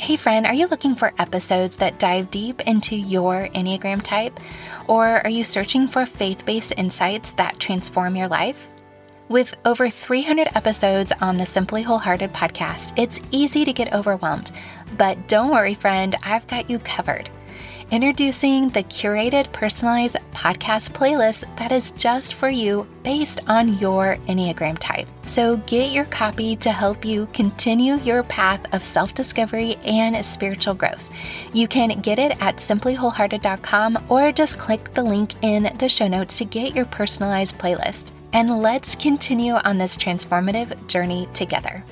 Hey, friend, are you looking for episodes that dive deep into your Enneagram type? Or are you searching for faith based insights that transform your life? With over 300 episodes on the Simply Wholehearted podcast, it's easy to get overwhelmed. But don't worry, friend, I've got you covered. Introducing the curated personalized podcast playlist that is just for you based on your Enneagram type. So get your copy to help you continue your path of self discovery and spiritual growth. You can get it at simplywholehearted.com or just click the link in the show notes to get your personalized playlist. And let's continue on this transformative journey together.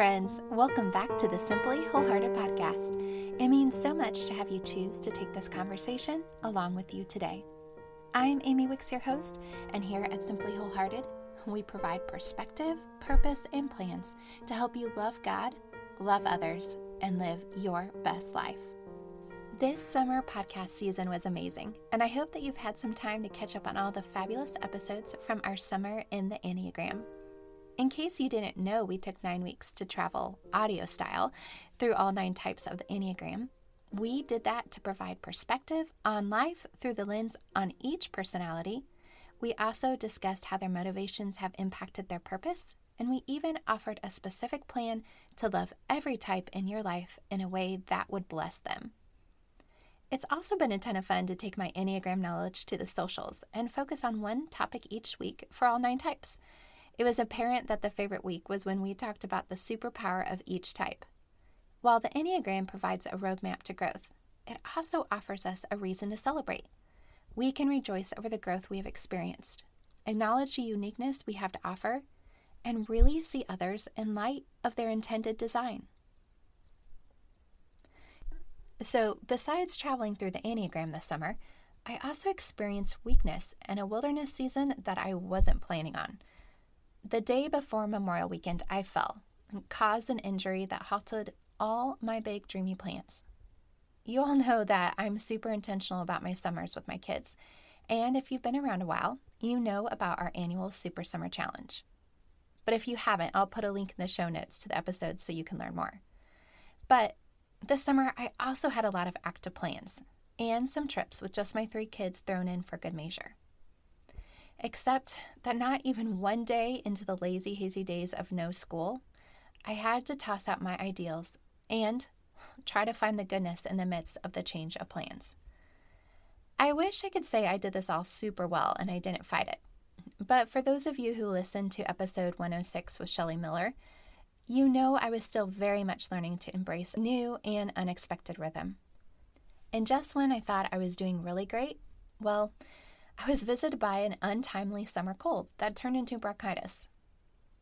Friends. Welcome back to the Simply Wholehearted podcast. It means so much to have you choose to take this conversation along with you today. I'm Amy Wicks, your host, and here at Simply Wholehearted, we provide perspective, purpose, and plans to help you love God, love others, and live your best life. This summer podcast season was amazing, and I hope that you've had some time to catch up on all the fabulous episodes from our Summer in the Enneagram. In case you didn't know, we took nine weeks to travel audio style through all nine types of the Enneagram. We did that to provide perspective on life through the lens on each personality. We also discussed how their motivations have impacted their purpose, and we even offered a specific plan to love every type in your life in a way that would bless them. It's also been a ton of fun to take my Enneagram knowledge to the socials and focus on one topic each week for all nine types. It was apparent that the favorite week was when we talked about the superpower of each type. While the Enneagram provides a roadmap to growth, it also offers us a reason to celebrate. We can rejoice over the growth we have experienced, acknowledge the uniqueness we have to offer, and really see others in light of their intended design. So, besides traveling through the Enneagram this summer, I also experienced weakness in a wilderness season that I wasn't planning on. The day before Memorial Weekend, I fell and caused an injury that halted all my big, dreamy plans. You all know that I'm super intentional about my summers with my kids. And if you've been around a while, you know about our annual Super Summer Challenge. But if you haven't, I'll put a link in the show notes to the episode so you can learn more. But this summer, I also had a lot of active plans and some trips with just my three kids thrown in for good measure. Except that not even one day into the lazy, hazy days of no school, I had to toss out my ideals and try to find the goodness in the midst of the change of plans. I wish I could say I did this all super well and I didn't fight it. But for those of you who listened to episode 106 with Shelley Miller, you know I was still very much learning to embrace new and unexpected rhythm. And just when I thought I was doing really great, well, I was visited by an untimely summer cold that turned into bronchitis.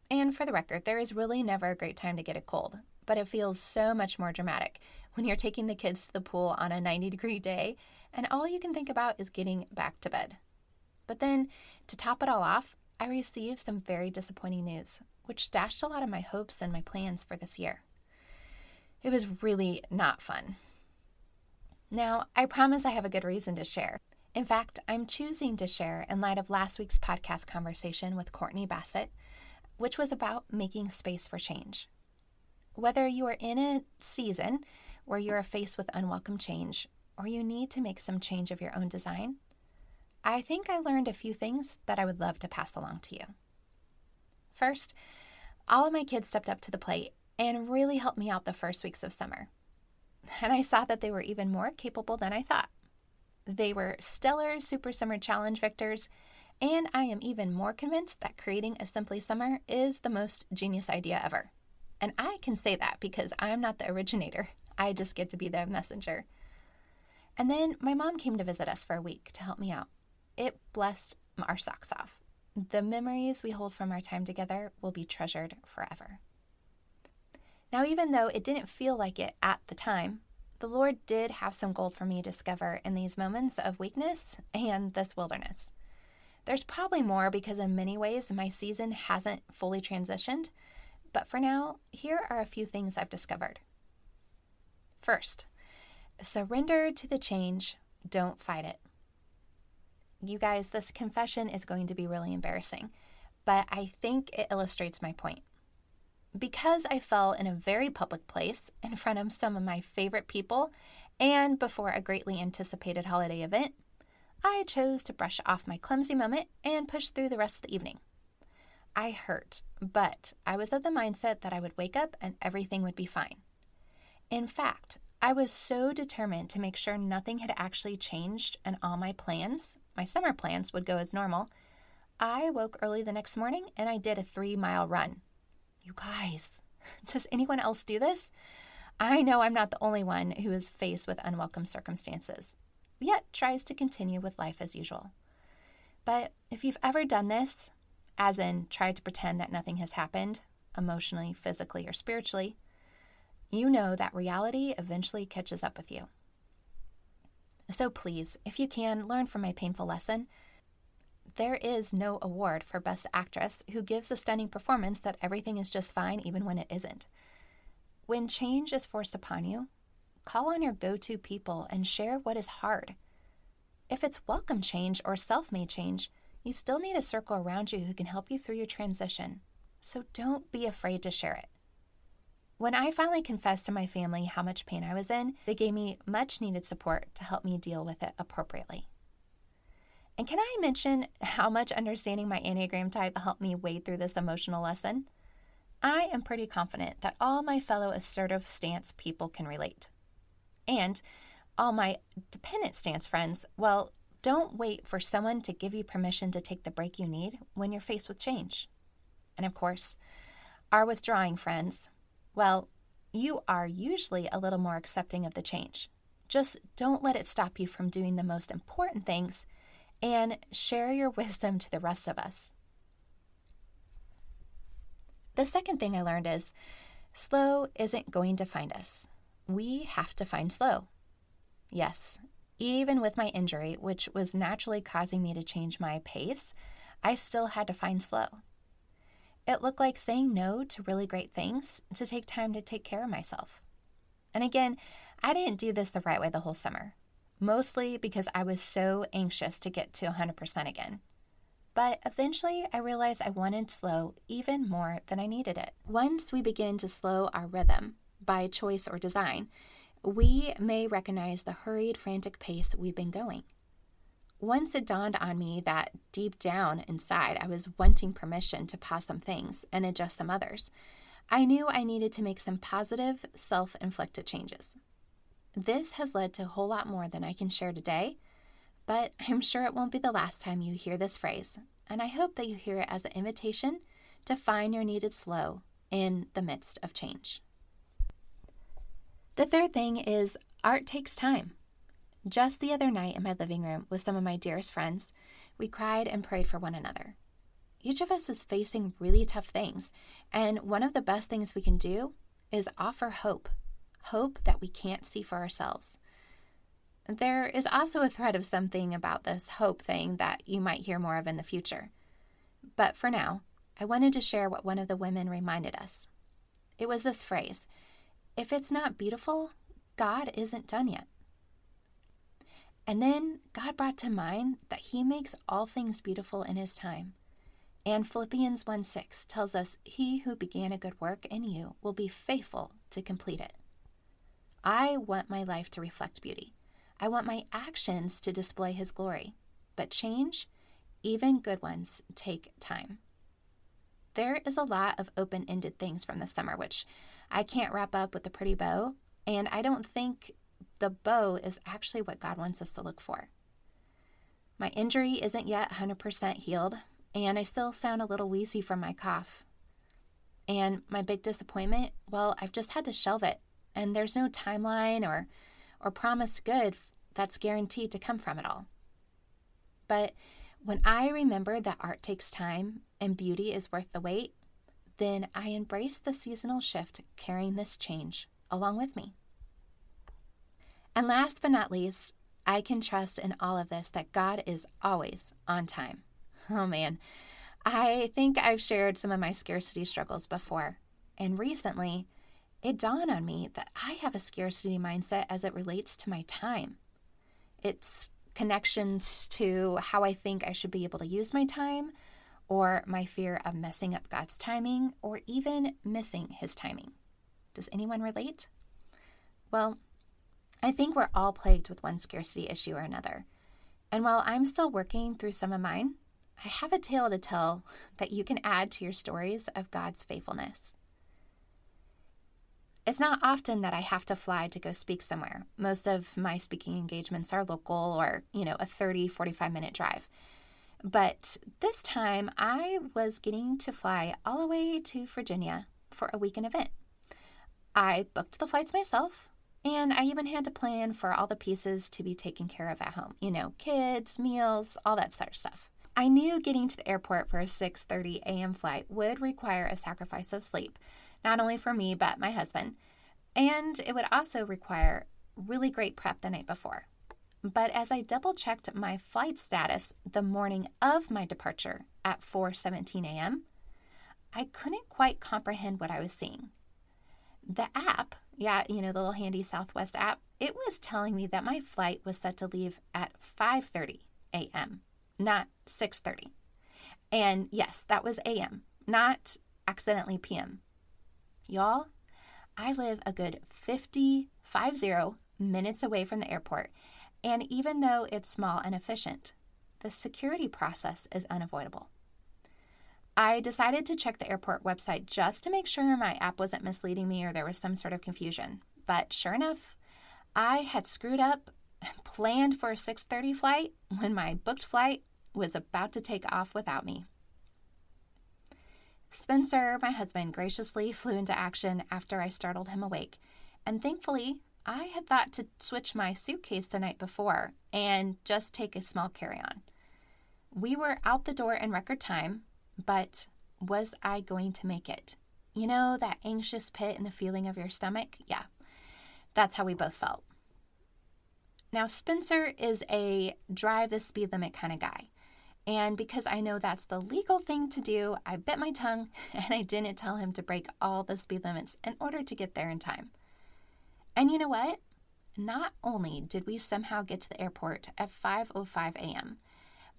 And for the record, there is really never a great time to get a cold, but it feels so much more dramatic when you're taking the kids to the pool on a 90 degree day and all you can think about is getting back to bed. But then, to top it all off, I received some very disappointing news, which dashed a lot of my hopes and my plans for this year. It was really not fun. Now, I promise I have a good reason to share. In fact, I'm choosing to share in light of last week's podcast conversation with Courtney Bassett, which was about making space for change. Whether you are in a season where you are faced with unwelcome change or you need to make some change of your own design, I think I learned a few things that I would love to pass along to you. First, all of my kids stepped up to the plate and really helped me out the first weeks of summer. And I saw that they were even more capable than I thought. They were stellar Super Summer Challenge victors, and I am even more convinced that creating a Simply Summer is the most genius idea ever. And I can say that because I'm not the originator, I just get to be the messenger. And then my mom came to visit us for a week to help me out. It blessed our socks off. The memories we hold from our time together will be treasured forever. Now, even though it didn't feel like it at the time, the Lord did have some gold for me to discover in these moments of weakness and this wilderness. There's probably more because, in many ways, my season hasn't fully transitioned, but for now, here are a few things I've discovered. First, surrender to the change, don't fight it. You guys, this confession is going to be really embarrassing, but I think it illustrates my point. Because I fell in a very public place in front of some of my favorite people and before a greatly anticipated holiday event, I chose to brush off my clumsy moment and push through the rest of the evening. I hurt, but I was of the mindset that I would wake up and everything would be fine. In fact, I was so determined to make sure nothing had actually changed and all my plans, my summer plans, would go as normal. I woke early the next morning and I did a three mile run. You guys, does anyone else do this? I know I'm not the only one who is faced with unwelcome circumstances, yet tries to continue with life as usual. But if you've ever done this, as in tried to pretend that nothing has happened, emotionally, physically, or spiritually, you know that reality eventually catches up with you. So please, if you can, learn from my painful lesson. There is no award for Best Actress who gives a stunning performance that everything is just fine even when it isn't. When change is forced upon you, call on your go to people and share what is hard. If it's welcome change or self made change, you still need a circle around you who can help you through your transition. So don't be afraid to share it. When I finally confessed to my family how much pain I was in, they gave me much needed support to help me deal with it appropriately. And can I mention how much understanding my Enneagram type helped me wade through this emotional lesson? I am pretty confident that all my fellow assertive stance people can relate. And all my dependent stance friends, well, don't wait for someone to give you permission to take the break you need when you're faced with change. And of course, our withdrawing friends, well, you are usually a little more accepting of the change. Just don't let it stop you from doing the most important things and share your wisdom to the rest of us. The second thing I learned is slow isn't going to find us. We have to find slow. Yes, even with my injury, which was naturally causing me to change my pace, I still had to find slow. It looked like saying no to really great things to take time to take care of myself. And again, I didn't do this the right way the whole summer, mostly because I was so anxious to get to 100% again. But eventually, I realized I wanted slow even more than I needed it. Once we begin to slow our rhythm by choice or design, we may recognize the hurried, frantic pace we've been going. Once it dawned on me that deep down inside I was wanting permission to pause some things and adjust some others, I knew I needed to make some positive, self inflicted changes. This has led to a whole lot more than I can share today, but I'm sure it won't be the last time you hear this phrase, and I hope that you hear it as an invitation to find your needed slow in the midst of change. The third thing is art takes time. Just the other night in my living room with some of my dearest friends, we cried and prayed for one another. Each of us is facing really tough things, and one of the best things we can do is offer hope hope that we can't see for ourselves. There is also a thread of something about this hope thing that you might hear more of in the future. But for now, I wanted to share what one of the women reminded us. It was this phrase If it's not beautiful, God isn't done yet. And then God brought to mind that He makes all things beautiful in His time. And Philippians 1 6 tells us, He who began a good work in you will be faithful to complete it. I want my life to reflect beauty. I want my actions to display His glory. But change, even good ones, take time. There is a lot of open ended things from the summer, which I can't wrap up with a pretty bow, and I don't think the bow is actually what God wants us to look for. My injury isn't yet 100% healed, and I still sound a little wheezy from my cough. And my big disappointment, well, I've just had to shelve it, and there's no timeline or or promise good that's guaranteed to come from it all. But when I remember that art takes time and beauty is worth the wait, then I embrace the seasonal shift carrying this change along with me. And last but not least, I can trust in all of this that God is always on time. Oh man, I think I've shared some of my scarcity struggles before. And recently, it dawned on me that I have a scarcity mindset as it relates to my time. It's connections to how I think I should be able to use my time, or my fear of messing up God's timing, or even missing His timing. Does anyone relate? Well, I think we're all plagued with one scarcity issue or another. And while I'm still working through some of mine, I have a tale to tell that you can add to your stories of God's faithfulness. It's not often that I have to fly to go speak somewhere. Most of my speaking engagements are local or, you know, a 30, 45 minute drive. But this time I was getting to fly all the way to Virginia for a weekend event. I booked the flights myself, and I even had to plan for all the pieces to be taken care of at home. You know, kids, meals, all that sort of stuff. I knew getting to the airport for a 6:30 a.m. flight would require a sacrifice of sleep, not only for me, but my husband. And it would also require really great prep the night before. But as I double checked my flight status the morning of my departure at 4:17 a.m., I couldn't quite comprehend what I was seeing. The app, yeah, you know, the little handy Southwest app, it was telling me that my flight was set to leave at 5:30 a.m., not 6:30. And yes, that was a.m., not accidentally p.m. Y'all, I live a good 50, 50 minutes away from the airport, and even though it's small and efficient, the security process is unavoidable. I decided to check the airport website just to make sure my app wasn't misleading me or there was some sort of confusion. But sure enough, I had screwed up, planned for a 6:30 flight when my booked flight was about to take off without me. Spencer, my husband, graciously flew into action after I startled him awake. And thankfully, I had thought to switch my suitcase the night before and just take a small carry on. We were out the door in record time, but was I going to make it? You know, that anxious pit in the feeling of your stomach? Yeah, that's how we both felt. Now, Spencer is a drive the speed limit kind of guy. And because I know that's the legal thing to do, I bit my tongue and I didn't tell him to break all the speed limits in order to get there in time. And you know what? Not only did we somehow get to the airport at 5:05 a.m.,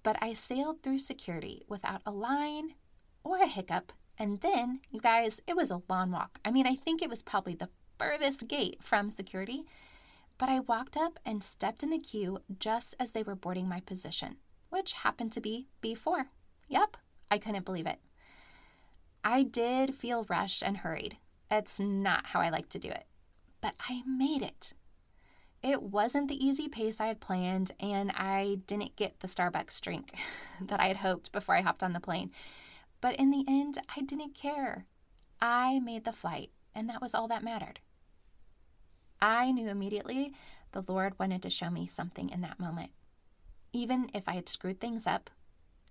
but I sailed through security without a line or a hiccup. And then, you guys, it was a long walk. I mean, I think it was probably the furthest gate from security, but I walked up and stepped in the queue just as they were boarding my position which happened to be B4. Yep, I couldn't believe it. I did feel rushed and hurried. It's not how I like to do it, but I made it. It wasn't the easy pace I had planned, and I didn't get the Starbucks drink that I had hoped before I hopped on the plane. But in the end, I didn't care. I made the flight, and that was all that mattered. I knew immediately the Lord wanted to show me something in that moment even if I had screwed things up,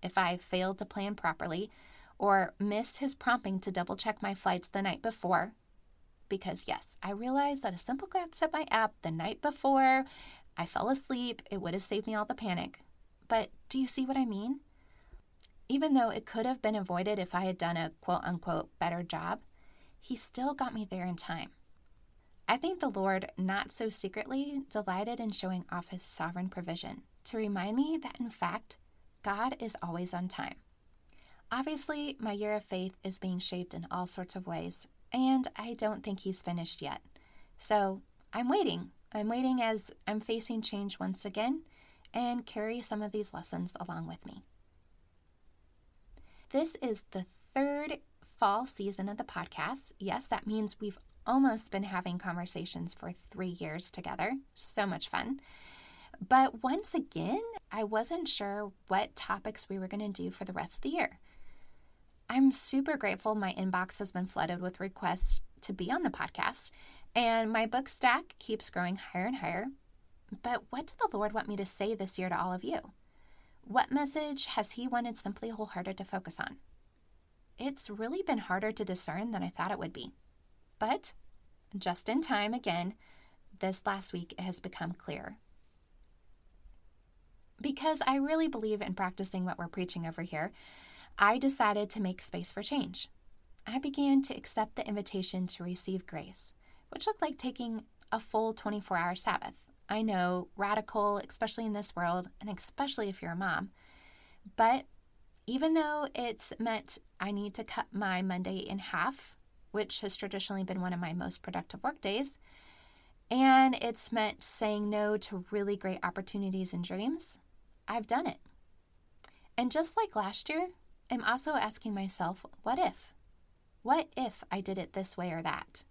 if I failed to plan properly, or missed his prompting to double check my flights the night before. Because, yes, I realized that a simple glance at my app the night before I fell asleep, it would have saved me all the panic. But do you see what I mean? Even though it could have been avoided if I had done a quote unquote better job, he still got me there in time. I think the Lord, not so secretly, delighted in showing off his sovereign provision to remind me that, in fact, God is always on time. Obviously, my year of faith is being shaped in all sorts of ways, and I don't think He's finished yet. So I'm waiting. I'm waiting as I'm facing change once again and carry some of these lessons along with me. This is the third fall season of the podcast. Yes, that means we've almost been having conversations for three years together. So much fun. But once again, I wasn't sure what topics we were going to do for the rest of the year. I'm super grateful my inbox has been flooded with requests to be on the podcast, and my book stack keeps growing higher and higher. But what did the Lord want me to say this year to all of you? What message has He wanted Simply Wholehearted to focus on? It's really been harder to discern than I thought it would be. But just in time, again, this last week it has become clear because I really believe in practicing what we're preaching over here, I decided to make space for change. I began to accept the invitation to receive grace, which looked like taking a full 24 hour Sabbath. I know, radical, especially in this world, and especially if you're a mom. But even though it's meant I need to cut my Monday in half, which has traditionally been one of my most productive work days, and it's meant saying no to really great opportunities and dreams, I've done it. And just like last year, I'm also asking myself, what if? What if I did it this way or that?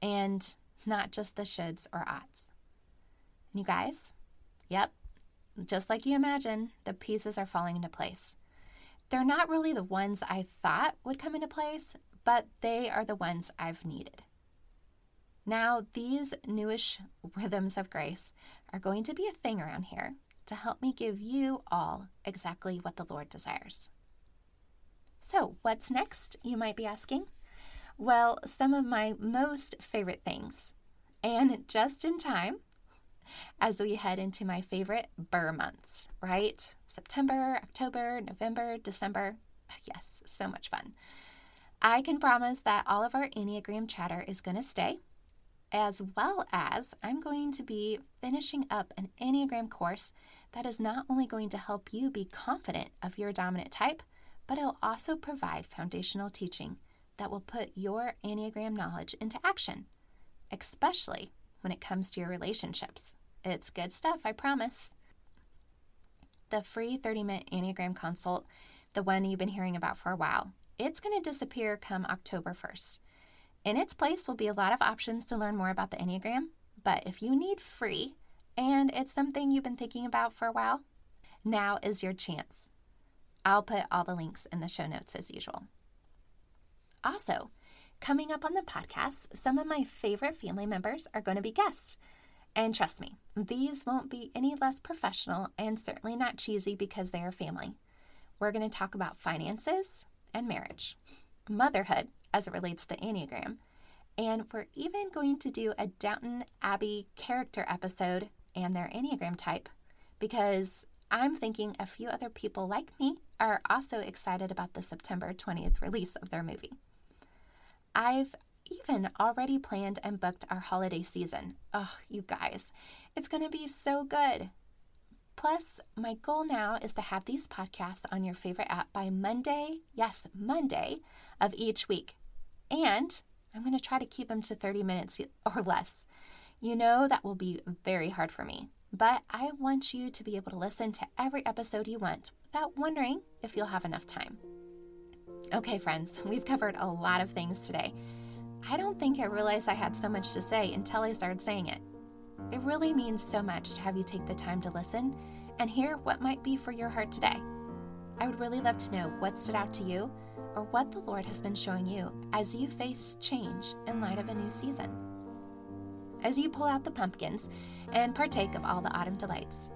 And not just the shoulds or oughts. And you guys, yep, just like you imagine, the pieces are falling into place. They're not really the ones I thought would come into place, but they are the ones I've needed. Now, these newish rhythms of grace are going to be a thing around here to help me give you all exactly what the Lord desires. So, what's next, you might be asking? Well, some of my most favorite things, and just in time as we head into my favorite burr months, right? September, October, November, December. Yes, so much fun. I can promise that all of our Enneagram chatter is going to stay, as well as I'm going to be finishing up an Enneagram course that is not only going to help you be confident of your dominant type, but it'll also provide foundational teaching that will put your Enneagram knowledge into action, especially when it comes to your relationships. It's good stuff, I promise. The free 30 minute Enneagram consult, the one you've been hearing about for a while, it's going to disappear come October 1st. In its place will be a lot of options to learn more about the Enneagram, but if you need free and it's something you've been thinking about for a while, now is your chance. I'll put all the links in the show notes as usual. Also, coming up on the podcast, some of my favorite family members are going to be guests. And trust me, these won't be any less professional and certainly not cheesy because they are family. We're going to talk about finances and marriage, motherhood as it relates to Enneagram, and we're even going to do a Downton Abbey character episode and their Enneagram type because I'm thinking a few other people like me are also excited about the September 20th release of their movie. I've even already planned and booked our holiday season. Oh, you guys, it's going to be so good. Plus, my goal now is to have these podcasts on your favorite app by Monday, yes, Monday of each week. And I'm going to try to keep them to 30 minutes or less. You know that will be very hard for me, but I want you to be able to listen to every episode you want without wondering if you'll have enough time. Okay, friends, we've covered a lot of things today. I don't think I realized I had so much to say until I started saying it. It really means so much to have you take the time to listen and hear what might be for your heart today. I would really love to know what stood out to you or what the Lord has been showing you as you face change in light of a new season. As you pull out the pumpkins and partake of all the autumn delights,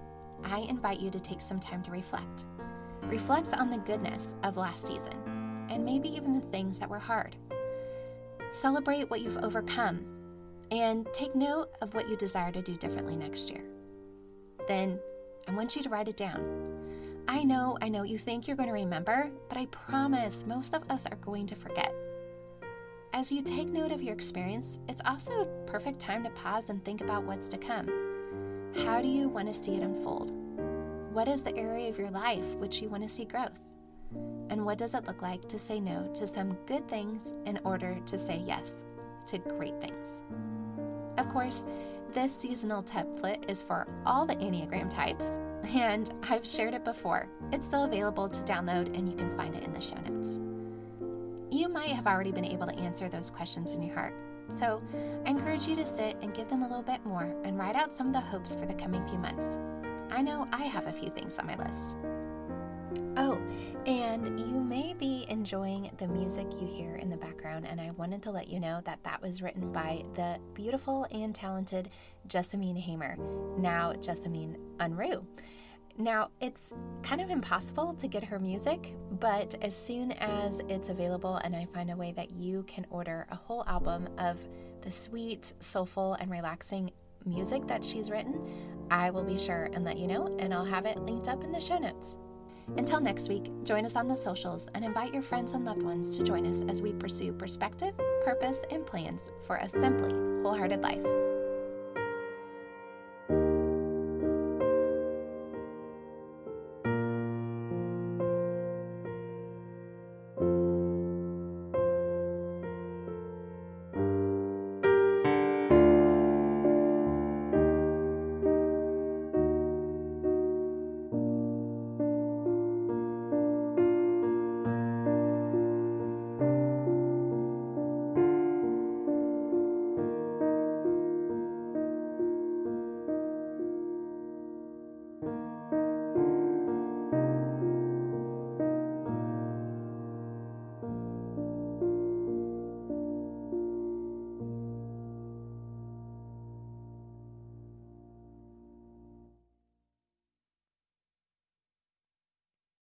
I invite you to take some time to reflect. Reflect on the goodness of last season and maybe even the things that were hard. Celebrate what you've overcome and take note of what you desire to do differently next year. Then I want you to write it down. I know, I know you think you're going to remember, but I promise most of us are going to forget. As you take note of your experience, it's also a perfect time to pause and think about what's to come. How do you want to see it unfold? What is the area of your life which you want to see growth? And what does it look like to say no to some good things in order to say yes to great things? Of course, this seasonal template is for all the Enneagram types, and I've shared it before. It's still available to download, and you can find it in the show notes. You might have already been able to answer those questions in your heart. So I encourage you to sit and give them a little bit more and write out some of the hopes for the coming few months. I know I have a few things on my list. Oh, and you may be enjoying the music you hear in the background, and I wanted to let you know that that was written by the beautiful and talented Jessamine Hamer, now Jessamine Unruh. Now, it's kind of impossible to get her music, but as soon as it's available and I find a way that you can order a whole album of the sweet, soulful, and relaxing music that she's written, I will be sure and let you know, and I'll have it linked up in the show notes. Until next week, join us on the socials and invite your friends and loved ones to join us as we pursue perspective, purpose, and plans for a simply wholehearted life.